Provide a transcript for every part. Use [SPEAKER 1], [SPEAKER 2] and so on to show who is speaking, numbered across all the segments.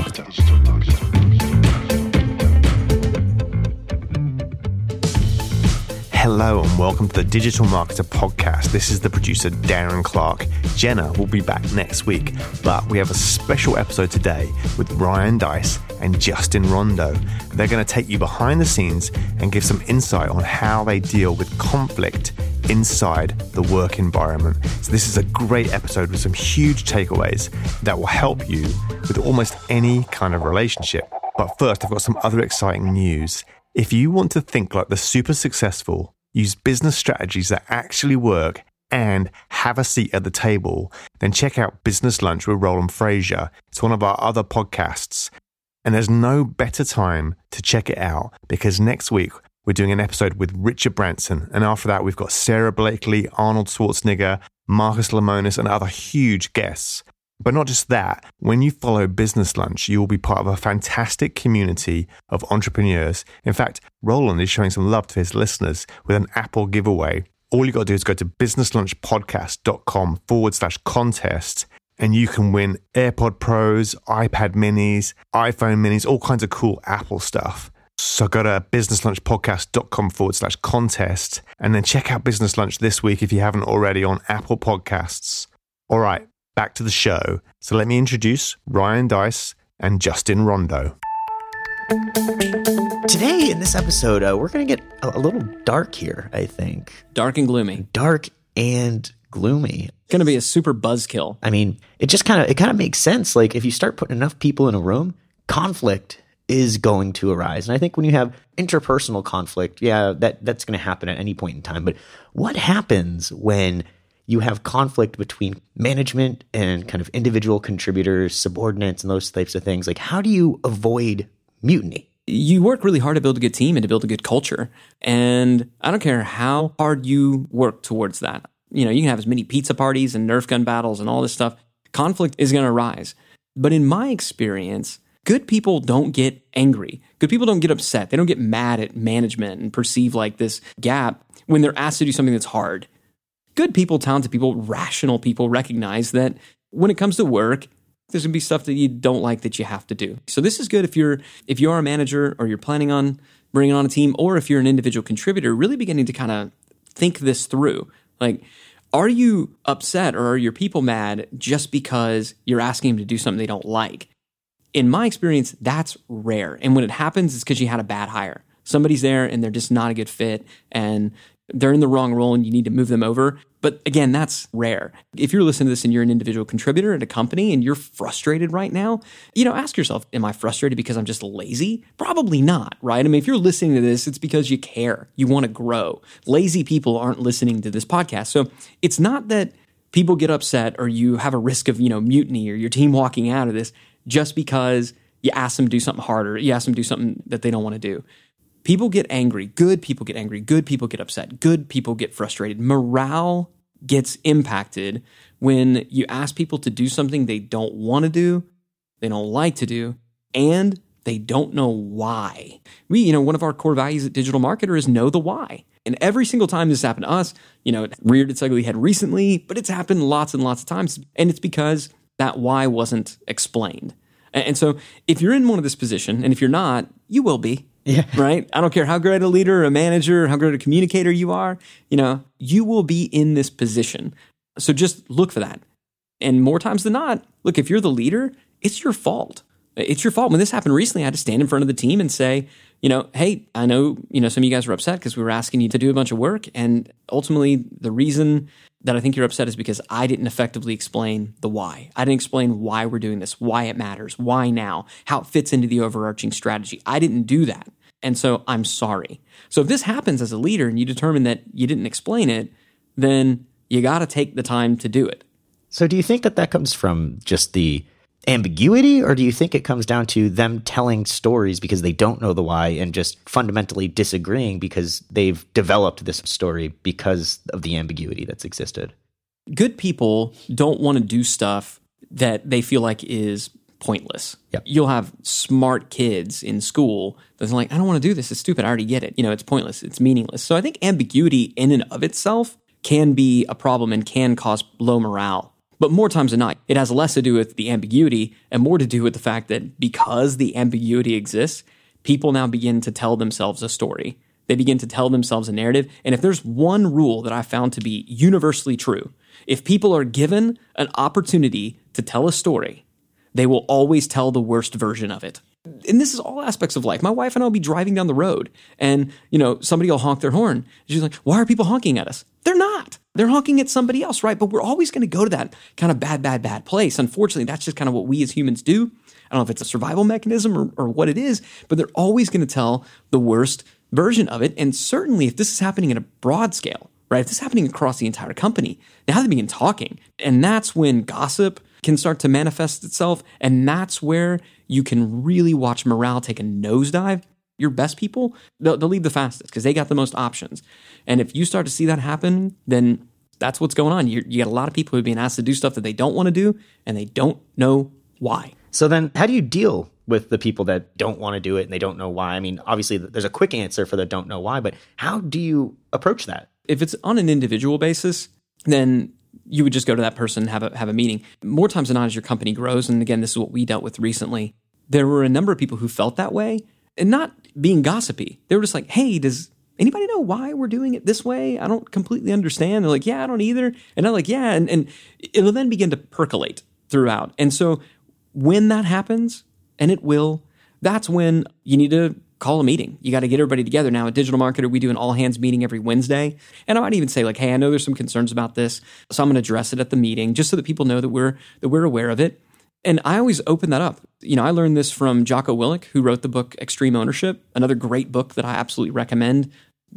[SPEAKER 1] Marketer.
[SPEAKER 2] Hello and welcome to the Digital Marketer Podcast. This is the producer Darren Clark. Jenna will be back next week, but we have a special episode today with Ryan Deiss and Justin Rondeau. They're going to take you behind the scenes and give some insight on how they deal with conflict inside the work environment. So, this is a great episode with some huge takeaways that will help you with almost any kind of relationship. But first, I've got some other exciting news. If you want to think like the super successful, use business strategies that actually work, and have a seat at the table, then check out Business Lunch with Roland Frasier. It's one of our other podcasts. And there's no better time to check it out because next week we're doing an episode with Richard Branson. And after that, we've got Sara Blakely, Arnold Schwarzenegger, Marcus Lemonis, and other huge guests. But not just that, when you follow Business Lunch, you will be part of a fantastic community of entrepreneurs. In fact, Roland is showing some love to his listeners with an Apple giveaway. All you got to do is go to businesslunchpodcast.com forward slash contest and you can win AirPod Pros, iPad minis, iPhone minis, all kinds of cool Apple stuff. So go to businesslunchpodcast.com forward slash contest and then check out Business Lunch this week if you haven't already on Apple Podcasts. All right, back to the show. So let me introduce Ryan Deiss and Justin Rondeau.
[SPEAKER 3] Today, in this episode, uh, we're going to get a, a little dark here, I think.
[SPEAKER 4] Dark and gloomy.
[SPEAKER 3] Dark and gloomy.
[SPEAKER 4] Going to be a super buzzkill.
[SPEAKER 3] I mean, it just kind of it kind of makes sense. Like if you start putting enough people in a room, conflict is going to arise. And I think when you have interpersonal conflict, yeah, that that's going to happen at any point in time. But what happens when you have conflict between management and kind of individual contributors, subordinates, and those types of things? Like how do you avoid mutiny?
[SPEAKER 4] You work really hard to build a good team and to build a good culture. And I don't care how hard you work towards that. You know, you can have as many pizza parties and Nerf gun battles and all this stuff. Conflict is going to arise. But in my experience, good people don't get angry. Good people don't get upset. They don't get mad at management and perceive like this gap when they're asked to do something that's hard. Good people, talented people, rational people recognize that when it comes to work, there's going to be stuff that you don't like that you have to do. So this is good if you're if you are a manager or you're planning on bringing on a team or if you're an individual contributor, really beginning to kind of think this through. Like are you upset or are your people mad just because you're asking them to do something they don't like? In my experience, that's rare. And when it happens, it's because you had a bad hire. Somebody's there and they're just not a good fit and they're in the wrong role and you need to move them over. But again, that's rare. If you're listening to this and you're an individual contributor at a company and you're frustrated right now, you know, ask yourself, am I frustrated because I'm just lazy? Probably not, right? I mean, if you're listening to this, it's because you care. You want to grow. Lazy people aren't listening to this podcast. So it's not that people get upset or you have a risk of, you know, mutiny or your team walking out of this just because you ask them to do something harder, you ask them to do something that they don't want to do. People get angry. Good people get angry. Good people get upset. Good people get frustrated. Morale gets impacted when you ask people to do something they don't want to do, they don't like to do, and they don't know why. We, you know, one of our core values at Digital Marketer is know the why. And every single time this happened to us, you know, it reared its ugly head recently, but it's happened lots and lots of times. And it's because that why wasn't explained. And so if you're in one of this position, and if you're not, you will be.
[SPEAKER 3] Yeah.
[SPEAKER 4] Right? I don't care how great a leader, a manager, how great a communicator you are, you know, you will be in this position. So just look for that. And more times than not, look, if you're the leader, it's your fault. It's your fault. When this happened recently, I had to stand in front of the team and say, you know, hey, I know, you know, some of you guys were upset because we were asking you to do a bunch of work. And ultimately, the reason that I think you're upset is because I didn't effectively explain the why. I didn't explain why we're doing this, why it matters, why now, how it fits into the overarching strategy. I didn't do that. And so I'm sorry. So if this happens as a leader and you determine that you didn't explain it, then you got to take the time to do it.
[SPEAKER 3] So do you think that that comes from just the ambiguity or do you think it comes down to them telling stories because they don't know the why and just fundamentally disagreeing because they've developed this story because of the ambiguity that's existed
[SPEAKER 4] Good people don't want to do stuff that they feel like is pointless.
[SPEAKER 3] Yep.
[SPEAKER 4] You'll have smart kids in school that's like, I don't want to do this. It's stupid. I already get it. You know, it's pointless. It's meaningless. So I think ambiguity in and of itself can be a problem and can cause low morale But more times than not, it has less to do with the ambiguity and more to do with the fact that because the ambiguity exists, people now begin to tell themselves a story. They begin to tell themselves a narrative. And if there's one rule that I found to be universally true, if people are given an opportunity to tell a story, they will always tell the worst version of it. And this is all aspects of life. My wife and I will be driving down the road and, you know, somebody will honk their horn. She's like, why are people honking at us? They're not. They're honking at somebody else, right? But we're always going to go to that kind of bad, bad, bad place. Unfortunately, that's just kind of what we as humans do. I don't know if it's a survival mechanism or, or what it is, but they're always going to tell the worst version of it. And certainly, if this is happening at a broad scale, right? If this is happening across the entire company, now they begin talking. And that's when gossip can start to manifest itself. And that's where you can really watch morale take a nosedive. Your best people, they'll, they'll leave the fastest because they got the most options. And if you start to see that happen, then that's what's going on. you you got a lot of people who are being asked to do stuff that they don't want to do and they don't know why.
[SPEAKER 3] So then, how do you deal with the people that don't want to do it and they don't know why? I mean, obviously, there's a quick answer for the don't know why, but how do you approach that?
[SPEAKER 4] If it's on an individual basis, then you would just go to that person have a have a meeting. More times than not, as your company grows, and again, this is what we dealt with recently. There were a number of people who felt that way, and not being gossipy. They were just like, "Hey, does anybody know why we're doing it this way? I don't completely understand." They're like, "Yeah, I don't either," and I'm like, "Yeah," and and it'll then begin to percolate throughout. And so when that happens, and it will, that's when you need to call a meeting. You got to get everybody together. Now, at Digital Marketer, we do an all hands meeting every Wednesday. And I might even say, like, hey, I know there's some concerns about this. So I'm going to address it at the meeting just so that people know that we're that we're aware of it. And I always open that up. You know, I learned this from Jocko Willink, who wrote the book Extreme Ownership, another great book that I absolutely recommend.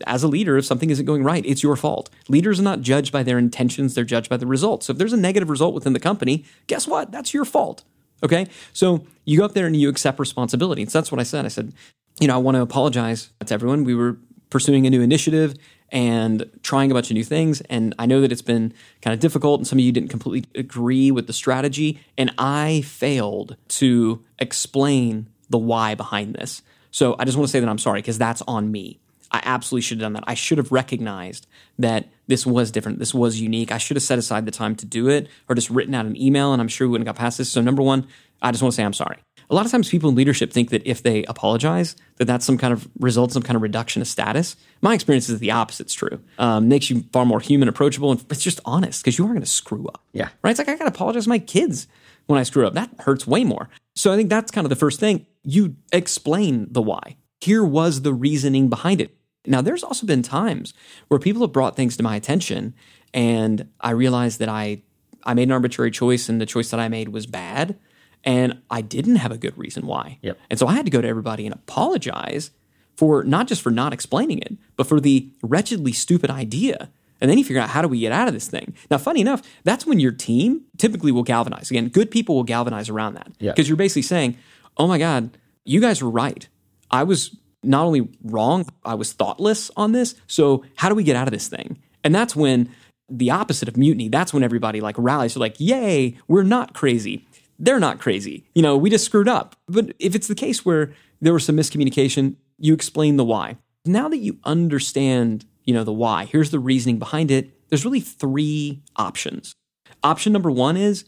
[SPEAKER 4] As a leader, if something isn't going right, it's your fault. Leaders are not judged by their intentions, they're judged by the results. So if there's a negative result within the company, guess what? That's your fault. Okay. So you go up there and you accept responsibility. So that's what I said. I said, you know, I want to apologize to everyone. We were pursuing a new initiative and trying a bunch of new things. And I know that it's been kind of difficult, and some of you didn't completely agree with the strategy. And I failed to explain the why behind this. So I just want to say that I'm sorry because that's on me. I absolutely should have done that. I should have recognized that this was different. This was unique. I should have set aside the time to do it or just written out an email and I'm sure we wouldn't have got past this. So, number one, I just want to say I'm sorry. A lot of times people in leadership think that if they apologize, that that's some kind of result, some kind of reduction of status. My experience is the opposite's true. Um, makes you far more human, approachable, and it's just honest because you are going to screw up.
[SPEAKER 3] Yeah.
[SPEAKER 4] Right? It's like I got to apologize to my kids when I screw up. That hurts way more. So I think that's kind of the first thing. You explain the why. Here was the reasoning behind it. Now, there's also been times where people have brought things to my attention and I realized that I I made an arbitrary choice and the choice that I made was bad and I didn't have a good reason why.
[SPEAKER 3] Yep.
[SPEAKER 4] And so I had to go to everybody and apologize for not just for not explaining it, but for the wretchedly stupid idea. And then you figure out how do we get out of this thing. Now, funny enough, that's when your team typically will galvanize. Again, good people will galvanize around that. Because you're basically saying, oh my God, you guys were right. I was not only wrong, I was thoughtless on this. So how do we get out of this thing? And that's when the opposite of mutiny, that's when everybody like rallies. They're like, yay, we're not crazy. They're not crazy. You know, we just screwed up. But if it's the case where there was some miscommunication, you explain the why. Now that you understand, you know, the why, here's the reasoning behind it. There's really three options. Option number one is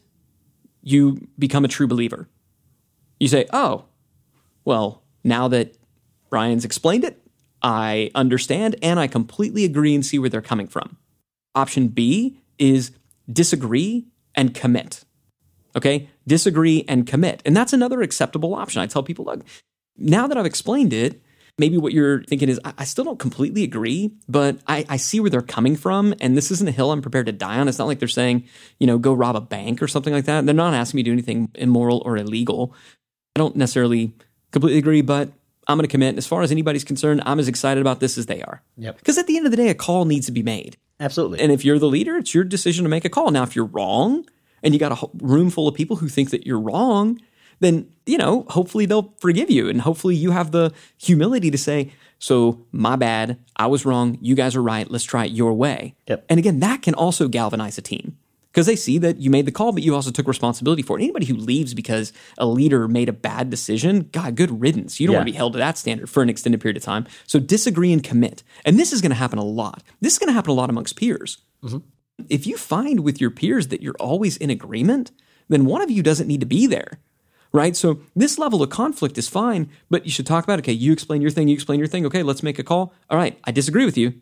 [SPEAKER 4] you become a true believer. You say, oh, well, now that Ryan's explained it, I understand and I completely agree and see where they're coming from. Option B is disagree and commit. Okay? Disagree and commit. And that's another acceptable option. I tell people, look, now that I've explained it, maybe what you're thinking is, I, I still don't completely agree, but I, I see where they're coming from. And this isn't a hill I'm prepared to die on. It's not like they're saying, you know, go rob a bank or something like that. They're not asking me to do anything immoral or illegal. I don't necessarily completely agree, but I'm going to commit. As far as anybody's concerned, I'm as excited about this as they are.
[SPEAKER 3] Yep.
[SPEAKER 4] Because at the end of the day, a call needs to be made.
[SPEAKER 3] Absolutely.
[SPEAKER 4] And if you're the leader, it's your decision to make a call. Now, if you're wrong and you got a room full of people who think that you're wrong, then, you know, hopefully they'll forgive you. And hopefully you have the humility to say, so my bad. I was wrong. You guys are right. Let's try it your way.
[SPEAKER 3] Yep.
[SPEAKER 4] And again, that can also galvanize a team because they see that you made the call, but you also took responsibility for it. Anybody who leaves because a leader made a bad decision, God, good riddance. You don't
[SPEAKER 3] Yeah.
[SPEAKER 4] want to be held to that standard for an extended period of time. So disagree and commit. And this is going to happen a lot. This is going to happen a lot amongst peers. Mm-hmm. If you find with your peers that you're always in agreement, then one of you doesn't need to be there. Right? So this level of conflict is fine, but you should talk about okay, you explain your thing, you explain your thing. Okay, let's make a call. All right, I disagree with you,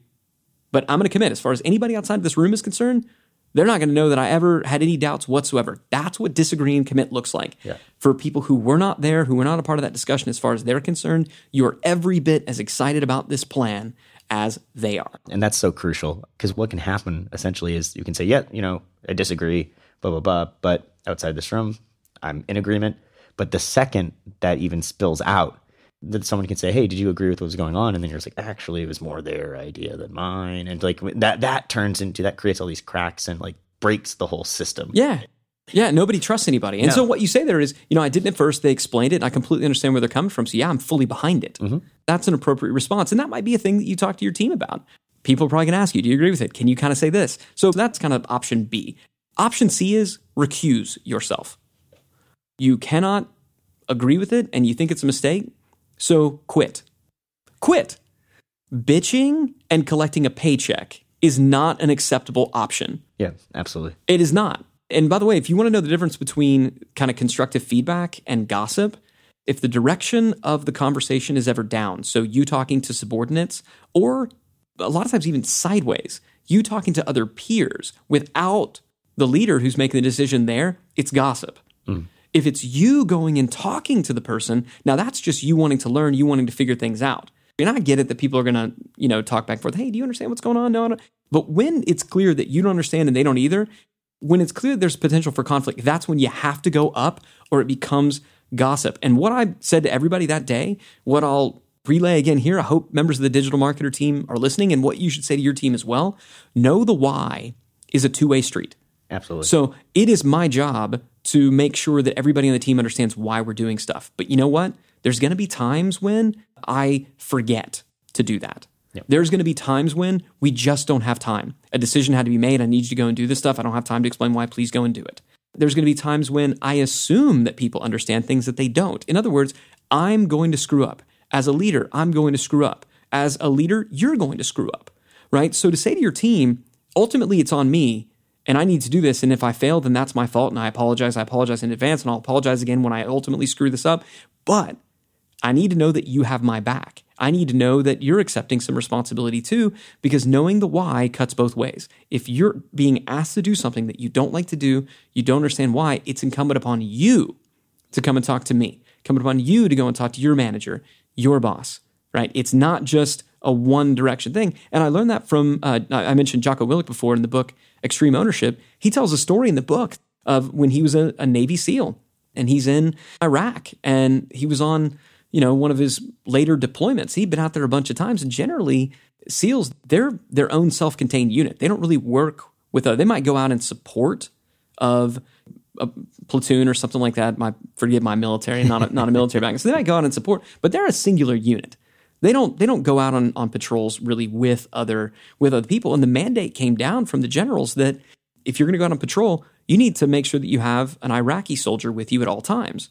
[SPEAKER 4] but I'm going to commit. As far as anybody outside of this room is concerned, they're not going to know that I ever had any doubts whatsoever. That's what disagree and commit looks like.
[SPEAKER 3] Yeah.
[SPEAKER 4] For people who were not there, who were not a part of that discussion, as far as they're concerned, you're every bit as excited about this plan as they are.
[SPEAKER 3] And that's so crucial because what can happen essentially is you can say, yeah, you know, I disagree, blah, blah, blah. But outside this room, I'm in agreement. But the second that even spills out, that someone can say, "Hey, did you agree with what was going on?" And then you're just like, "Actually, it was more their idea than mine." And like that, that turns into that creates all these cracks and like breaks the whole system.
[SPEAKER 4] Yeah. Yeah, nobody trusts anybody. And
[SPEAKER 3] No.
[SPEAKER 4] so what you say there is, you know, I didn't at first, they explained it, and I completely understand where they're coming from. So yeah, I'm fully behind it. Mm-hmm. That's an appropriate response. And that might be a thing that you talk to your team about. People are probably going to ask you, do you agree with it? Can you kind of say this? So that's kind of option B. Option C is recuse yourself. You cannot agree with it and you think it's a mistake, so quit. Quit. Bitching and collecting a paycheck is not an acceptable option.
[SPEAKER 3] Yeah, absolutely.
[SPEAKER 4] It is not. And by the way, if you want to know the difference between kind of constructive feedback and gossip, if the direction of the conversation is ever down, so you talking to subordinates, or a lot of times even sideways, you talking to other peers without the leader who's making the decision there, it's gossip. Hmm. If it's you going and talking to the person, now that's just you wanting to learn, you wanting to figure things out. And I get it that people are going to, you know, talk back and forth. Hey, do you understand what's going on? No, no. But when it's clear that you don't understand and they don't either, when it's clear there's potential for conflict, that's when you have to go up or it becomes gossip. And what I said to everybody that day, what I'll relay again here, I hope members of the digital marketer team are listening, and what you should say to your team as well know the why is a two way street.
[SPEAKER 3] Absolutely.
[SPEAKER 4] So it is my job to make sure that everybody on the team understands why we're doing stuff. But you know what? There's going to be times when I forget to do that. There's going to be times when we just don't have time. A decision had to be made. I need you to go and do this stuff. I don't have time to explain why. Please go and do it. There's going to be times when I assume that people understand things that they don't. In other words, I'm going to screw up. As a leader, I'm going to screw up. As a leader, you're going to screw up, right? So to say to your team, ultimately it's on me and I need to do this. And if I fail, then that's my fault. And I apologize. I apologize in advance and I'll apologize again when I ultimately screw this up. But I need to know that you have my back. I need to know that you're accepting some responsibility too, because knowing the why cuts both ways. If you're being asked to do something that you don't like to do, you don't understand why, it's incumbent upon you to come and talk to me, incumbent upon you to go and talk to your manager, your boss, right? It's not just a one direction thing. And I learned that from, uh, I mentioned Jocko Willink before in the book Extreme Ownership. He tells a story in the book of when he was a, a Navy SEAL and he's in Iraq and he was on, you know, one of his later deployments. He'd been out there a bunch of times and generally SEALs, they're their own self contained unit. They don't really work with a, they might go out in support of a platoon or something like that. My forgive my military, not a, not a military background. So they might go out and support, but they're a singular unit. They don't they don't go out on, on patrols really with other with other people. And the mandate came down from the generals that if you're going to go out on patrol, you need to make sure that you have an Iraqi soldier with you at all times.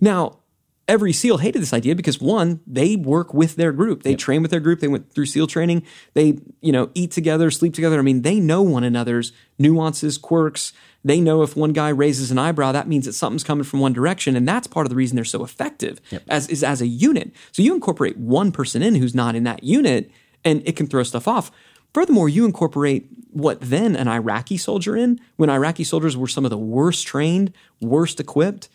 [SPEAKER 4] Now, every SEAL hated this idea because one, they work with their group. They train with their group. They went through SEAL training. They, you know, eat together, sleep together. I mean, they know one another's nuances, quirks. They know if one guy raises an eyebrow, that means that something's coming from one direction. And that's part of the reason they're so effective as is as a unit. So you incorporate one person in who's not in that unit and it can throw stuff off. Furthermore, you incorporate what then an Iraqi soldier in when Iraqi soldiers were some of the worst trained, worst equipped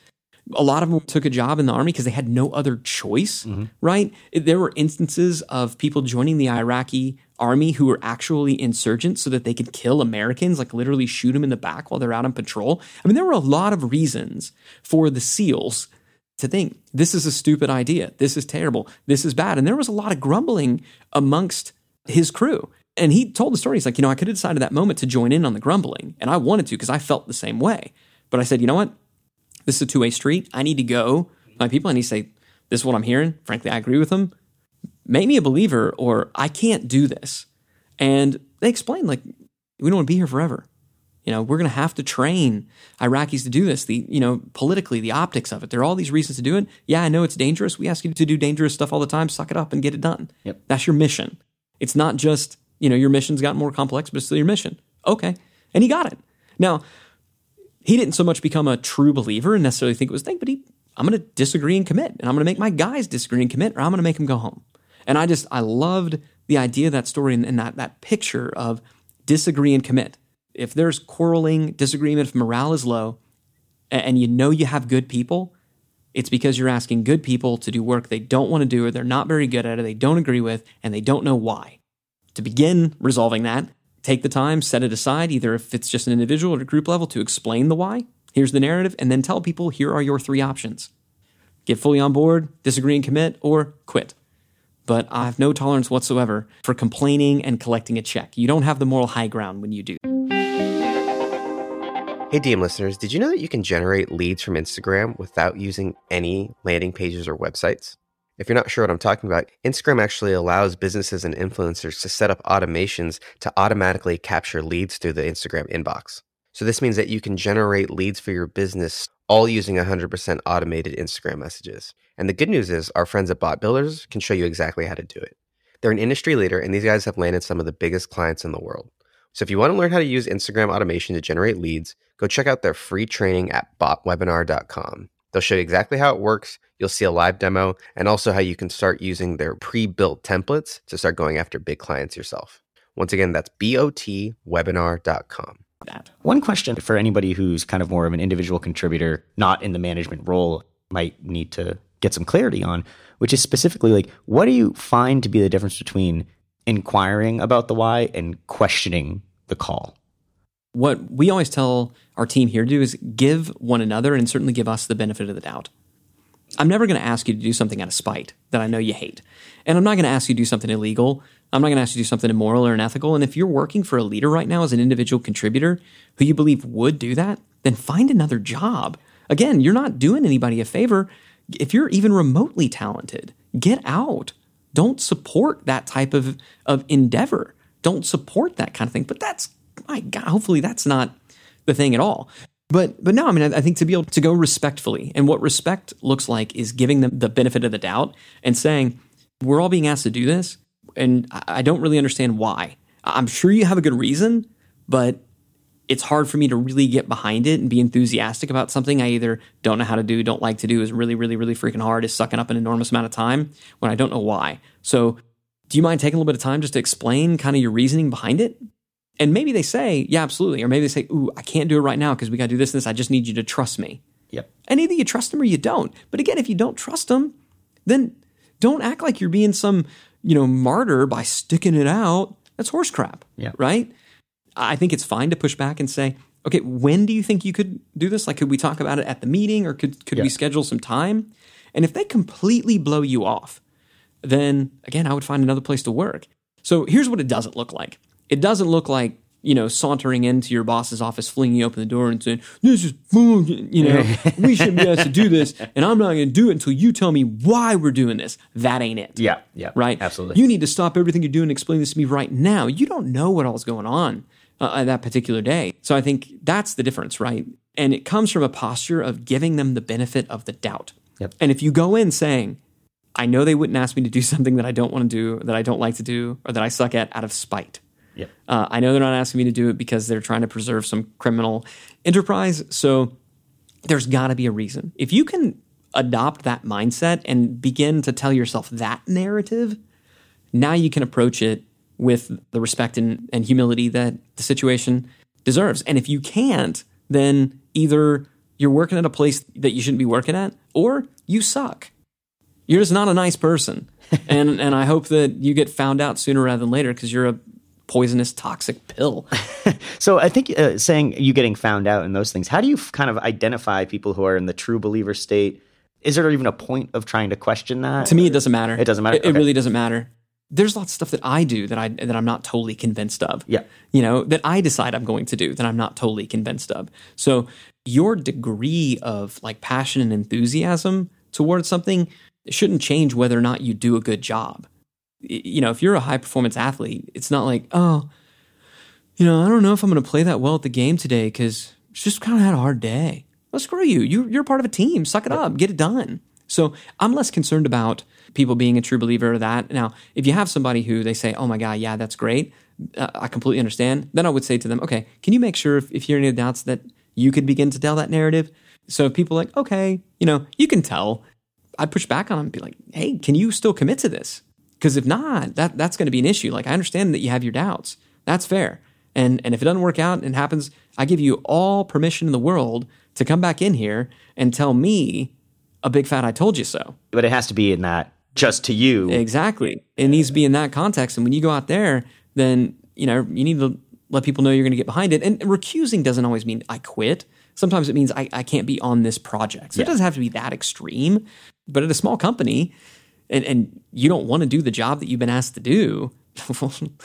[SPEAKER 4] a lot of them took a job in the army because they had no other choice, mm-hmm. right? There were instances of people joining the Iraqi army who were actually insurgents so that they could kill Americans, like literally shoot them in the back while they're out on patrol. I mean, there were a lot of reasons for the SEALs to think this is a stupid idea, this is terrible, this is bad. And there was a lot of grumbling amongst his crew. And he told the story. He's like, you know, I could have decided that moment to join in on the grumbling, and I wanted to because I felt the same way. But I said, you know what? This is a two way street. I need to go. My people, I need to say, this is what I'm hearing. Frankly, I agree with them. Make me a believer, or I can't do this. And they explained, like, we don't want to be here forever. You know, we're going to have to train Iraqis to do this. The, you know, politically, the optics of it. There are all these reasons to do it. Yeah, I know it's dangerous. We ask you to do dangerous stuff all the time. Suck it up and get it done.
[SPEAKER 3] Yep.
[SPEAKER 4] That's your mission. It's not just, you know, your mission's gotten more complex, but it's still your mission. Okay. And he got it. Now, he didn't so much become a true believer and necessarily think it was a thing, but he, I'm going to disagree and commit, and I'm going to make my guys disagree and commit, or I'm going to make them go home. And I just, I loved the idea of that story and, and that, that picture of disagree and commit. If there's quarreling, disagreement, if morale is low, and, and you know you have good people, it's because you're asking good people to do work they don't want to do or they're not very good at it, they don't agree with, and they don't know why. To begin resolving that, take the time, set it aside, either if it's just an individual or a group level, to explain the why. Here's the narrative, and then tell people here are your three options get fully on board, disagree and commit, or quit. But I have no tolerance whatsoever for complaining and collecting a check. You don't have the moral high ground when you do.
[SPEAKER 1] Hey, DM listeners, did you know that you can generate leads from Instagram without using any landing pages or websites? If you're not sure what I'm talking about, Instagram actually allows businesses and influencers to set up automations to automatically capture leads through the Instagram inbox. So this means that you can generate leads for your business all using 100% automated Instagram messages. And the good news is our friends at Bot Builders can show you exactly how to do it. They're an industry leader and these guys have landed some of the biggest clients in the world. So if you want to learn how to use Instagram automation to generate leads, go check out their free training at botwebinar.com. They'll show you exactly how it works. You'll see a live demo and also how you can start using their pre built templates to start going after big clients yourself. Once again, that's botwebinar.com.
[SPEAKER 3] One question for anybody who's kind of more of an individual contributor, not in the management role, might need to get some clarity on, which is specifically like, what do you find to be the difference between inquiring about the why and questioning the call?
[SPEAKER 4] what we always tell our team here to do is give one another and certainly give us the benefit of the doubt. I'm never going to ask you to do something out of spite that I know you hate. And I'm not going to ask you to do something illegal. I'm not going to ask you to do something immoral or unethical. And if you're working for a leader right now as an individual contributor who you believe would do that, then find another job. Again, you're not doing anybody a favor. If you're even remotely talented, get out. Don't support that type of, of endeavor. Don't support that kind of thing. But that's my God, hopefully that's not the thing at all. But but no, I mean, I, I, think to be able to go respectfully, and what respect looks like is giving them the benefit of the doubt and saying, we're all being asked to do this, and I, I don't really understand why. I'm sure you have a good reason, but it's hard for me to really get behind it and be enthusiastic about something I either don't know how to do, don't like to do, is really, really, really freaking hard, is sucking up an enormous amount of time when I don't know why. So, do you mind taking a little bit of time just to explain kind of your reasoning behind it? And maybe they say, yeah, absolutely. Or maybe they say, ooh, I can't do it right now because we got to do this and this. I just need you to trust me.
[SPEAKER 3] Yep.
[SPEAKER 4] And either you trust them or you don't. But again, if you don't trust them, then don't act like you're being some, you know, martyr by sticking it out. That's horse crap.
[SPEAKER 3] Yeah.
[SPEAKER 4] Right? I think it's fine to push back and say, okay, when do you think you could do this? Like, could we talk about it at the meeting or could, could yeah. we schedule some time? And if they completely blow you off, then again, I would find another place to work. So here's what it doesn't look like it doesn't look like you know, sauntering into your boss's office, flinging open the door and saying, "This is, you know, we shouldn't be asked to do this, and I'm not going to do it until you tell me why we're doing this." That ain't it.
[SPEAKER 3] Yeah, yeah,
[SPEAKER 4] right.
[SPEAKER 3] Absolutely.
[SPEAKER 4] You need to stop everything you're doing and explain this to me right now. You don't know what all's going on uh, that particular day, so I think that's the difference, right? And it comes from a posture of giving them the benefit of the doubt.
[SPEAKER 3] Yep.
[SPEAKER 4] And if you go in saying, "I know they wouldn't ask me to do something that I don't want to do, that I don't like to do, or that I suck at," out of spite
[SPEAKER 3] yeah.
[SPEAKER 4] Uh, I know they're not asking me to do it because they're trying to preserve some criminal enterprise. So there's got to be a reason. If you can adopt that mindset and begin to tell yourself that narrative, now you can approach it with the respect and, and humility that the situation deserves. And if you can't, then either you're working at a place that you shouldn't be working at, or you suck. You're just not a nice person. and and I hope that you get found out sooner rather than later because you're a poisonous, toxic pill.
[SPEAKER 3] so I think uh, saying you getting found out and those things, how do you kind of identify people who are in the true believer state? Is there even a point of trying to question that?
[SPEAKER 4] To me, it doesn't matter.
[SPEAKER 3] It doesn't matter.
[SPEAKER 4] It, okay. it really doesn't matter. There's lots of stuff that I do that I that I'm not totally convinced of.
[SPEAKER 3] Yeah.
[SPEAKER 4] You know, that I decide I'm going to do that I'm not totally convinced of. So your degree of like passion and enthusiasm towards something shouldn't change whether or not you do a good job you know, if you're a high performance athlete, it's not like, oh, you know, I don't know if I'm going to play that well at the game today because just kind of had a hard day. Well, screw you. you. You're part of a team. Suck it up. Get it done. So I'm less concerned about people being a true believer of that. Now, if you have somebody who they say, oh my God, yeah, that's great, uh, I completely understand. Then I would say to them, okay, can you make sure if, if you have any doubts that you could begin to tell that narrative? So if people are like, okay, you know, you can tell, I'd push back on them and be like, hey, can you still commit to this? Because if not, that that's going to be an issue. Like I understand that you have your doubts. That's fair. And and if it doesn't work out and happens, I give you all permission in the world to come back in here and tell me a big fat I told you so.
[SPEAKER 3] But it has to be in that just to you.
[SPEAKER 4] Exactly. It needs to be in that context. And when you go out there, then you know you need to let people know you're going to get behind it. And recusing doesn't always mean I quit. Sometimes it means I, I can't be on this project. So
[SPEAKER 3] Yeah.
[SPEAKER 4] it doesn't have to be that extreme. But at a small company, and, and you don't want to do the job that you've been asked to do,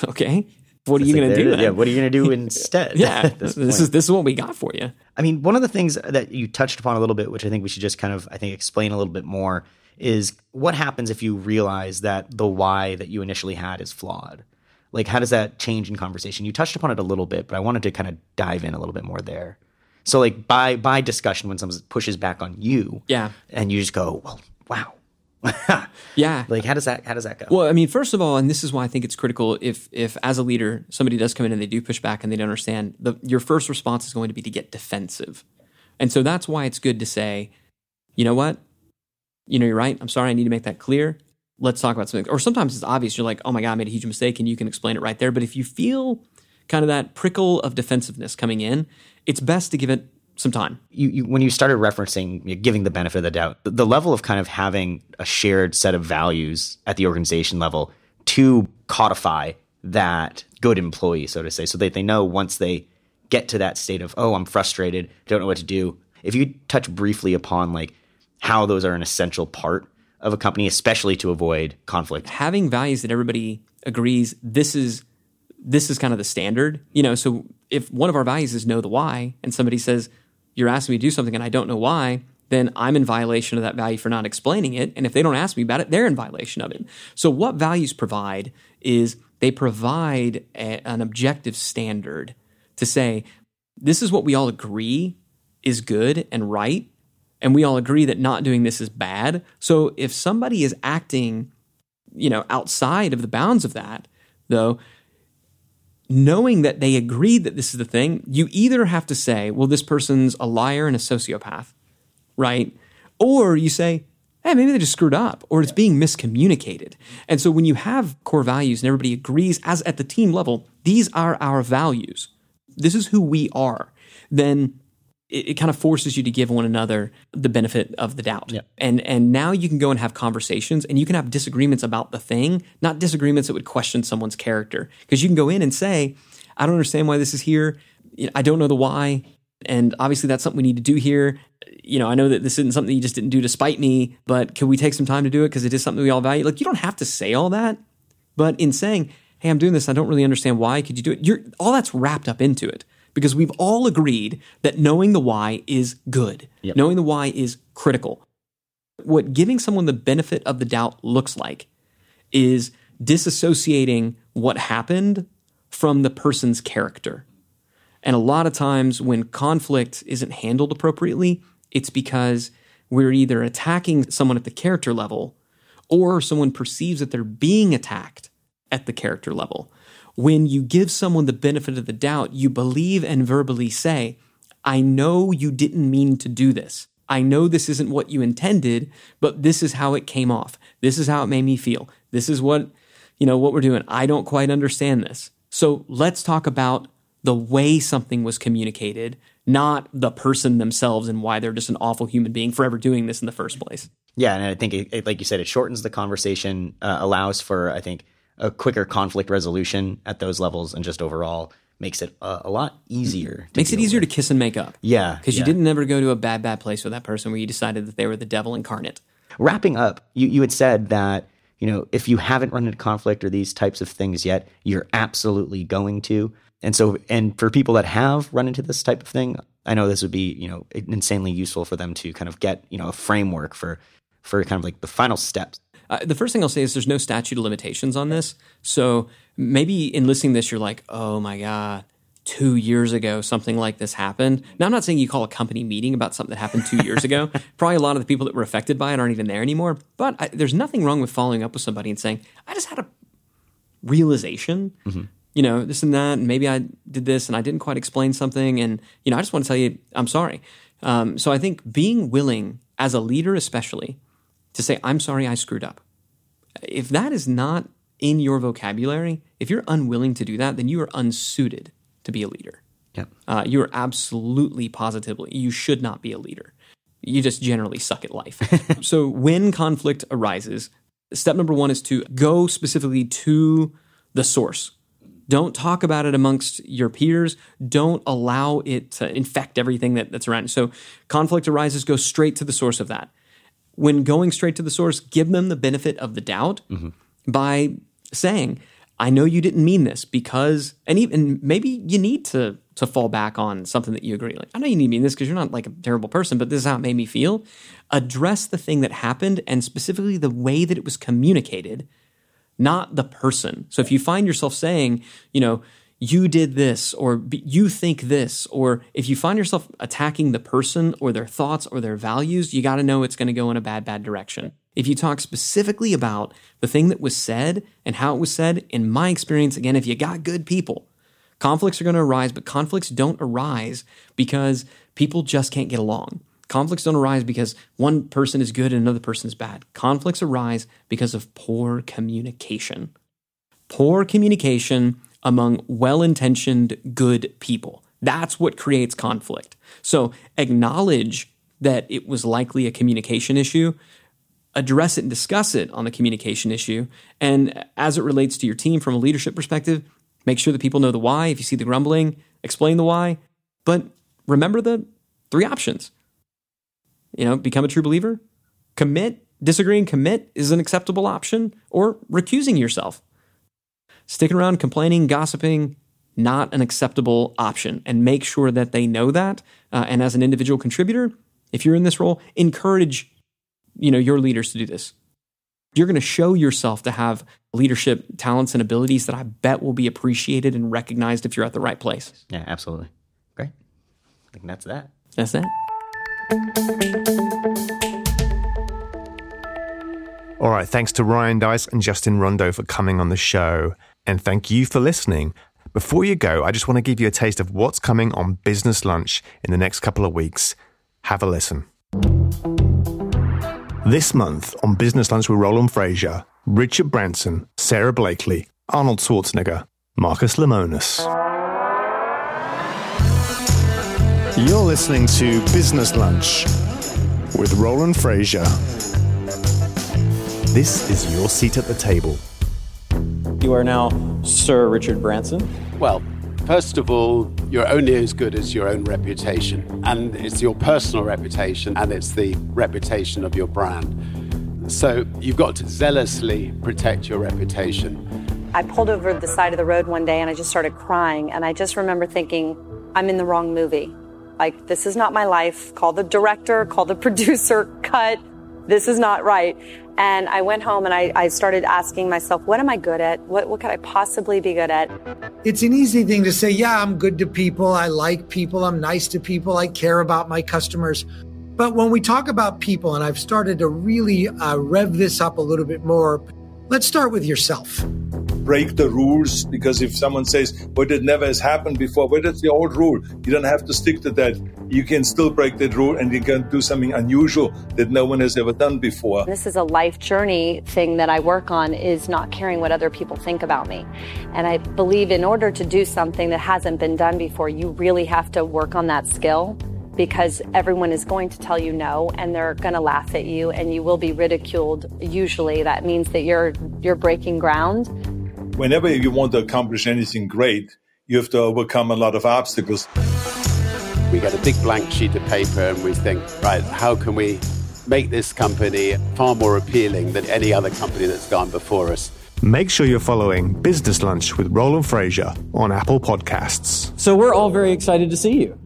[SPEAKER 4] okay, what are you going to do? Then?
[SPEAKER 3] Yeah, what are you going to do instead?
[SPEAKER 4] Yeah, this,
[SPEAKER 3] this
[SPEAKER 4] is this is what we got for you.
[SPEAKER 3] I mean, one of the things that you touched upon a little bit, which I think we should just kind of, I think, explain a little bit more, is what happens if you realize that the why that you initially had is flawed. Like, how does that change in conversation? You touched upon it a little bit, but I wanted to kind of dive in a little bit more there. So, like, by by discussion, when someone pushes back on you,
[SPEAKER 4] Yeah.
[SPEAKER 3] and you just go, "Well, wow,"
[SPEAKER 4] Yeah.
[SPEAKER 3] like, how does that how does that go?
[SPEAKER 4] Well, I mean, first of all, and this is why I think it's critical if if as a leader somebody does come in and they do push back and they don't understand, the, your first response is going to be to get defensive. And so that's why it's good to say, you know what? You know, you're right. I'm sorry. I need to make that clear. Let's talk about something. Or sometimes it's obvious. You're like, oh my God, I made a huge mistake and you can explain it right there. But if you feel kind of that prickle of defensiveness coming in, it's best to give it some time.
[SPEAKER 3] you, you when you started referencing you know, giving the benefit of the doubt, the, the level of kind of having a shared set of values at the organization level to codify that good employee, so to say, so that they know once they get to that state of oh, I'm frustrated, don't know what to do. If you touch briefly upon like how those are an essential part of a company, especially to avoid conflict.
[SPEAKER 4] having values that everybody agrees this is this is kind of the standard you know so if one of our values is know the why and somebody says you're asking me to do something and i don't know why then i'm in violation of that value for not explaining it. And if they don't ask me about it they're in violation of it. So what values provide is they provide a, an objective standard to say this is what we all agree is good and right and we all agree that not doing this is bad. So if somebody is acting you know, outside of the bounds of that, though, knowing that they agreed that this is the thing, you either have to say, well, this person's a liar and a sociopath, right? Or you say, hey, maybe they just screwed up or it's being miscommunicated. And so when you have core values and everybody agrees, as at the team level, these are our values, this is who we are, then it, it kind of forces you to give one another the benefit of the doubt. And and now you can go and have conversations and you can have disagreements about the thing, not disagreements that would question someone's character. Because you can go in and say, I don't understand why this is here. I don't know the why. And obviously that's something we need to do here. You know, I know that this isn't something you just didn't do to spite me, but can we take some time to do it because it is something we all value? Like you don't have to say all that, but in saying, "Hey, I'm doing this. I don't really understand why. Could you do it?" You're all that's wrapped up into it because we've all agreed that knowing the why is good. Knowing the why is critical. What giving someone the benefit of the doubt looks like is disassociating what happened from the person's character. And a lot of times when conflict isn't handled appropriately, it's because we're either attacking someone at the character level or someone perceives that they're being attacked at the character level. When you give someone the benefit of the doubt, you believe and verbally say, I know you didn't mean to do this. I know this isn't what you intended, but this is how it came off. This is how it made me feel. This is what, you know, what we're doing. I don't quite understand this. So let's talk about the way something was communicated, not the person themselves and why they're just an awful human being forever doing this in the first place.
[SPEAKER 3] Yeah, and I think, it, it, like you said, it shortens the conversation, uh, allows for, I think, a quicker conflict resolution at those levels, and just overall makes it uh, a lot easier. To
[SPEAKER 4] Makes it easier
[SPEAKER 3] with.
[SPEAKER 4] to kiss and make up.
[SPEAKER 3] Yeah,
[SPEAKER 4] Because
[SPEAKER 3] yeah.
[SPEAKER 4] you didn't ever go to a bad, bad place with that person where you decided that they were the devil incarnate.
[SPEAKER 3] Wrapping up, you, you had said that you know if you haven't run into conflict or these types of things yet, you're absolutely going to. And so, and for people that have run into this type of thing, I know this would be you know insanely useful for them to kind of get you know a framework for for kind of like the final steps.
[SPEAKER 4] Uh, the first thing I'll say is there's no statute of limitations on this. So maybe in listening to this, you're like, oh my God, two years ago, something like this happened. Now, I'm not saying you call a company meeting about something that happened two years ago. Probably a lot of the people that were affected by it aren't even there anymore. But I, there's nothing wrong with following up with somebody and saying, I just had a realization you know, this and that, and maybe I did this and I didn't quite explain something. And, you know, I just want to tell you, I'm sorry. Um, so I think being willing, as a leader especially, to say, I'm sorry I screwed up. If that is not in your vocabulary, if you're unwilling to do that, then you are unsuited to be a leader.
[SPEAKER 3] Yep.
[SPEAKER 4] Uh, you are absolutely positively, you should not be a leader. You just generally suck at life. so when conflict arises, step number one is to go specifically to the source. Don't talk about it amongst your peers. Don't allow it to infect everything that, that's around. So conflict arises, go straight to the source of that. When going straight to the source, give them the benefit of the doubt mm-hmm. by saying, I know you didn't mean this because, and even maybe you need to to fall back on something that you agree. Like, I know you need to mean this because you're not like a terrible person, but this is how it made me feel. Address the thing that happened and specifically the way that it was communicated, not the person. So if you find yourself saying, you know, you did this or you think this, or if you find yourself attacking the person or their thoughts or their values, you got to know it's going to go in a bad, bad direction. If you talk specifically about the thing that was said and how it was said, in my experience, again, if you got good people, conflicts are going to arise, but conflicts don't arise because people just can't get along. Conflicts don't arise because one person is good and another person is bad. Conflicts arise because of poor communication. Poor communication among well intentioned, good people. That's what creates conflict. So acknowledge that it was likely a communication issue, address it and discuss it on the communication issue. And as it relates to your team from a leadership perspective, make sure that people know the why. If you see the grumbling, explain the why. But remember the three options. You know, become a true believer, commit, disagree and commit is an acceptable option, or recusing yourself. Sticking around, complaining, gossiping, not an acceptable option. And make sure that they know that. Uh, and as an individual contributor, if you're in this role, encourage you know your leaders to do this. You're going to show yourself to have leadership talents and abilities that I bet will be appreciated and recognized if you're at the right place.
[SPEAKER 3] Yeah, absolutely. Great. I think that's that.
[SPEAKER 4] That's that.
[SPEAKER 2] All right. Thanks to Ryan Deiss and Justin Rondeau for coming on the show. And thank you for listening. Before you go, I just want to give you a taste of what's coming on Business Lunch in the next couple of weeks. Have a listen. This month on Business Lunch with Roland Frasier, Richard Branson, Sara Blakely, Arnold Schwarzenegger, Marcus Lemonis. You're listening to Business Lunch with Roland Frasier. This is your seat at the table.
[SPEAKER 5] You are now Sir Richard Branson.
[SPEAKER 6] Well, first of all, you're only as good as your own reputation. And it's your personal reputation and it's the reputation of your brand. So you've got to zealously protect your reputation.
[SPEAKER 7] I pulled over the side of the road one day and I just started crying. And I just remember thinking, I'm in the wrong movie. Like, this is not my life. Call the director, call the producer, cut. This is not right. And I went home and I, I started asking myself, what am I good at? What, what could I possibly be good at?
[SPEAKER 8] It's an easy thing to say, yeah, I'm good to people. I like people. I'm nice to people. I care about my customers. But when we talk about people, and I've started to really uh, rev this up a little bit more, let's start with yourself
[SPEAKER 9] break the rules because if someone says, but it never has happened before, well, that's the old rule. You don't have to stick to that. You can still break that rule and you can do something unusual that no one has ever done before.
[SPEAKER 7] This is a life journey thing that I work on is not caring what other people think about me. And I believe in order to do something that hasn't been done before, you really have to work on that skill because everyone is going to tell you no and they're going to laugh at you and you will be ridiculed usually that means that you're you're breaking ground
[SPEAKER 9] whenever you want to accomplish anything great, you have to overcome a lot of obstacles.
[SPEAKER 6] We get a big blank sheet of paper and we think, right, how can we make this company far more appealing than any other company that's gone before us?
[SPEAKER 2] Make sure you're following Business Lunch with Roland Frasier on Apple Podcasts.
[SPEAKER 5] So we're all very excited to see you.